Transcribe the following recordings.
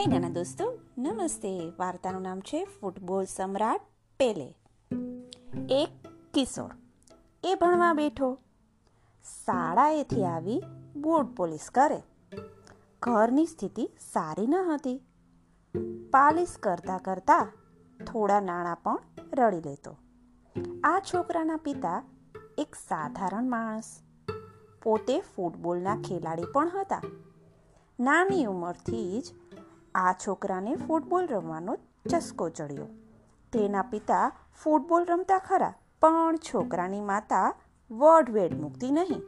હે નાના દોસ્તો નમસ્તે વાર્તાનું નામ છે ફૂટબોલ સમ્રાટ પેલે એક કિશોર એ ભણવા બેઠો। શાળાએથી આવી બોર્ડ પોલીસ કરે। ઘરની સ્થિતિ સારી ન હતી। પાલિશ કરતા કરતા થોડા નાણાં પણ રડી લેતો। આ છોકરાના પિતા એક સાધારણ માણસ, પોતે ફૂટબોલના ખેલાડી પણ હતા। નાની ઉંમરથી જ આ છોકરાને ફૂટબોલ રમવાનો ચસ્કો ચડ્યો. તેના પિતા ફૂટબોલ રમતા ખરા, પણ છોકરાની માતા વડ વેડ મૂકતી નહીં.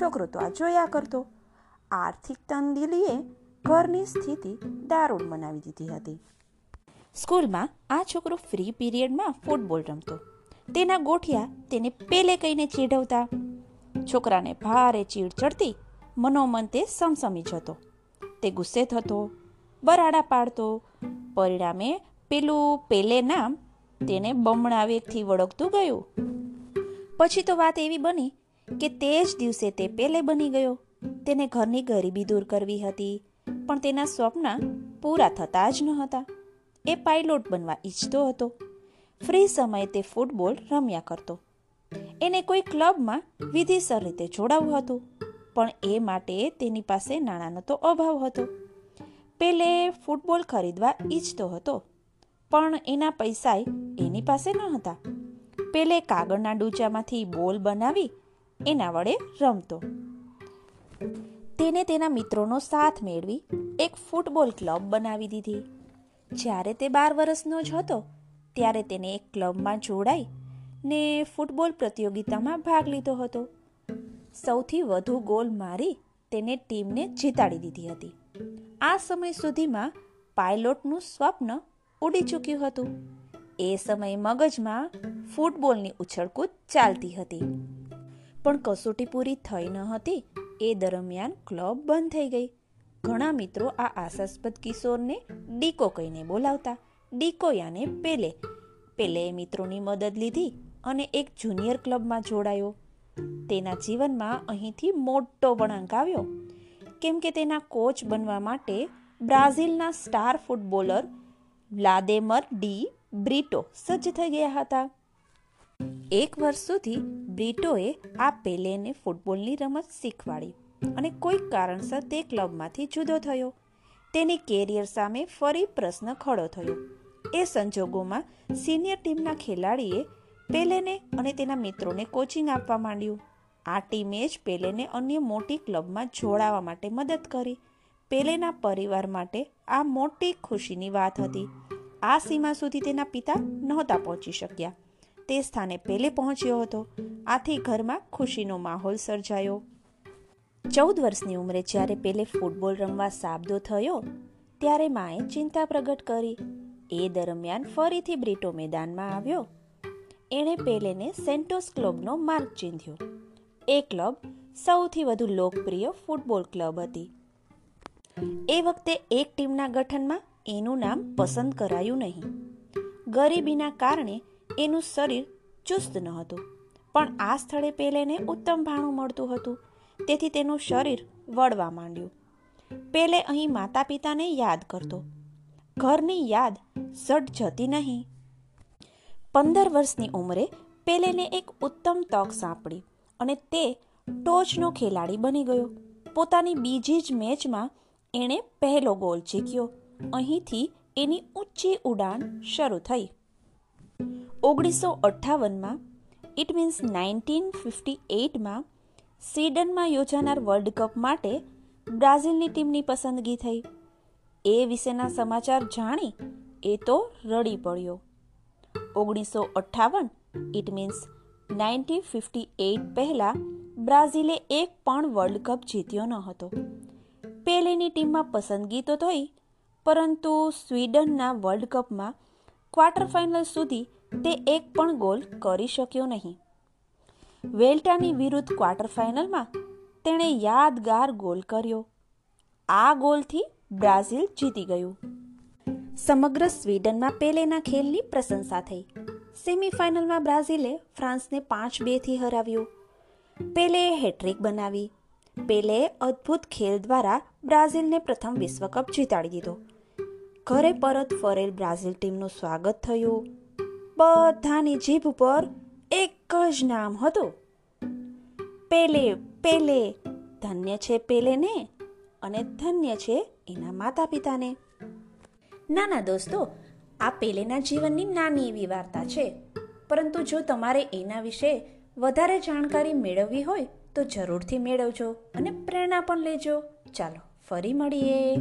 છોકરો તો આ જોયા કરતો. આર્થિક તંદીલીએ ઘરની સ્થિતિ દારૂણ બનાવી દીધી હતી. સ્કૂલમાં આ છોકરો ફ્રી પીરિયડમાં ફૂટબોલ રમતો. તેના ગોઠિયા તેને પેલે કહીને ચીડવતા છોકરાને ભારે ચીડ ચડતી, મનોમન તે સમસમી જતો તે ગુસ્સે થતો બરાડા પાડતો. પરિણામે પેલું પેલે નામ તેને બમણા વેગથી વળગતું ગયું. પછી તો વાત એવી બની કે તે જ દિવસે તે પેલે બની ગયો. તેને ઘરની ગરીબી દૂર કરવી હતી, પણ તેના સ્વપ્ન પૂરા થતા જ ન હતા. એ પાયલોટ બનવા ઈચ્છતો હતો. ફ્રી સમયે તે ફૂટબોલ રમ્યા કરતો. એને કોઈ ક્લબમાં વિધિસર રીતે જોડાવવું હતું, પણ એ માટે તેની પાસે નાણાંનો તો અભાવ હતો. પેલે ફૂટબોલ ખરીદવા ઈચ્છતો હતો, પણ એના પૈસાય એની પાસે ન હતા. પેલે કાગળના ડૂચામાંથી બોલ બનાવી એના વડે રમતો. તેને તેના મિત્રોનો સાથ મેળવી એક ફૂટબોલ ક્લબ બનાવી દીધી. જ્યારે તે બાર વર્ષનો જ હતો, ત્યારે તેને એક ક્લબમાં જોડાઈ ને ફૂટબોલ પ્રતિયોગિતામાં ભાગ લીધો હતો. સૌથી વધુ ગોલ મારી તેને ટીમને જીતાડી દીધી હતી. આ સમય સુધીમાં પાયલોટનું સ્વપ્ન ઉડી ચૂક્યું હતું. એ સમયે મગજમાં ફૂટબોલની ઉછળકૂદ ચાલતી હતી. પણ કસોટી પૂરી થઈ ન હતી. એ દરમિયાન ક્લબ બંધ થઈ ગઈ. ઘણા મિત્રો આ આશાસ્પદ કિશોરને ડીકો કહીને બોલાવતા ડીકો યાને પેલે પેલે મિત્રોની મદદ લીધી અને એક જુનિયર ક્લબમાં જોડાયો. તેના જીવનમાં અહીંથી મોટો વળાંક આવ્યો. કેમ કે તેના કોચ બનવા માટે બ્રાઝિલના star footballer Waldemar de Brito સજ્જ થઈ ગયા હતા. એક વર્ષ સુધી બ્રિટોએ આ પેલેને ફૂટબોલની રમત શીખવાડી અને કોઈક કારણસર તે ક્લબમાંથી જુદો થયો. તેની કેરિયર સામે ફરી પ્રશ્ન ખડો થયો. એ સંજોગોમાં સિનિયર ટીમના ખેલાડીએ પેલેને અને તેના મિત્રોને કોચિંગ આપવા માંડ્યું. આ ટીમે જ પેલેને અન્ય મોટી ક્લબમાં જોડાવા માટે મદદ કરી. પેલેના પરિવાર માટે આ મોટી ખુશીની વાત હતી. આ સીમા સુધી તેના પિતા નહોતા પહોંચી શક્યા. તે સ્થાને પેલે પહોંચ્યો હતો. આથી ઘરમાં ખુશીનો માહોલ સર્જાયો. ચૌદ વર્ષની ઉંમરે જ્યારે પેલે ફૂટબોલ રમવા સાબદો થયો, ત્યારે માએ ચિંતા પ્રગટ કરી. એ દરમિયાન ફરીથી બ્રિટો મેદાનમાં આવ્યો. એણે પેલેને સેન્ટોસ ક્લબનો માર્ગ ચીંધ્યો. એ ક્લબ સૌથી વધુ લોકપ્રિય ફૂટબોલ ક્લબ હતી. એ વખતે એક ટીમના ગઠનમાં એનું નામ પસંદ કરાયું નહીં. ગરીબીના કારણે એનું શરીર ચુસ્ત ન હતું. પણ આ સ્થળે પેલેને ઉત્તમ ભાણું મળતું હતું. તેથી તેનું શરીર વળવા માંડ્યું. પેલે અહીં માતા પિતાને યાદ કરતો. ઘરની યાદ ઝટ જતી નહીં. પંદર વર્ષની ઉંમરે પેલેને એક ઉત્તમ તક સાંપડી. અને તે ટોચનો ખેલાડી બની ગયો. પોતાની બીજી જ મેચમાં એણે પહેલો ગોલ જીત્યો. અહીંથી એની ઊંચી ઉડાન શરૂ થઈ. ઓગણીસો અઠ્ઠાવનમાં ઇટ મીન્સ નાઇન્ટીન ફિફ્ટી એઇટમાં સ્વીડનમાં યોજાનાર વર્લ્ડ કપ માટે બ્રાઝિલની ટીમની પસંદગી થઈ. એ વિશેના સમાચાર જાણી એ તો રડી પડ્યો. ઓગણીસો અઠ્ઠાવન it means nineteen fifty eight પહેલાં બ્રાઝિલે એક પણ વર્લ્ડ કપ જીત્યો ન હતો. પેલેની ટીમમાં પસંદગી તો થઈ, પરંતુ સ્વીડનના વર્લ્ડ કપમાં ક્વાર્ટર ફાઇનલ સુધી તે એક પણ ગોલ કરી શક્યો નહીં. વેલ્ટાની વિરુદ્ધ ક્વાર્ટર ફાઇનલમાં તેણે યાદગાર ગોલ કર્યો. આ ગોલથી બ્રાઝિલ જીતી ગયું. સમગ્ર સ્વીડનમાં પેલેના ખેલની પ્રશંસા થઈ. સેમીફાઇનલમાં બ્રાઝિલે ફ્રાન્સને પાંચ બેથી હરાવ્યું. પેલે હેટ્રિક બનાવી. પેલે અદ્ભુત ખેલ દ્વારા બ્રાઝિલને પ્રથમ વિશ્વકપ જીતાડી દીધો. ઘરે પરત ફરેલ બ્રાઝિલ ટીમનું સ્વાગત થયું. બધાની જીભ ઉપર એક જ નામ હતું. પેલે પેલે, ધન્ય છે પેલેને અને ધન્ય છે એના માતા પિતાને નાના દોસ્તો આ પેલેના જીવનની નાની એવી વાર્તા છે. પરંતુ જો તમારે એના વિશે વધારે જાણકારી મેળવવી હોય તો જરૂરથી મેળવજો અને પ્રેરણા પણ લેજો. ચાલો, ફરી મળીએ.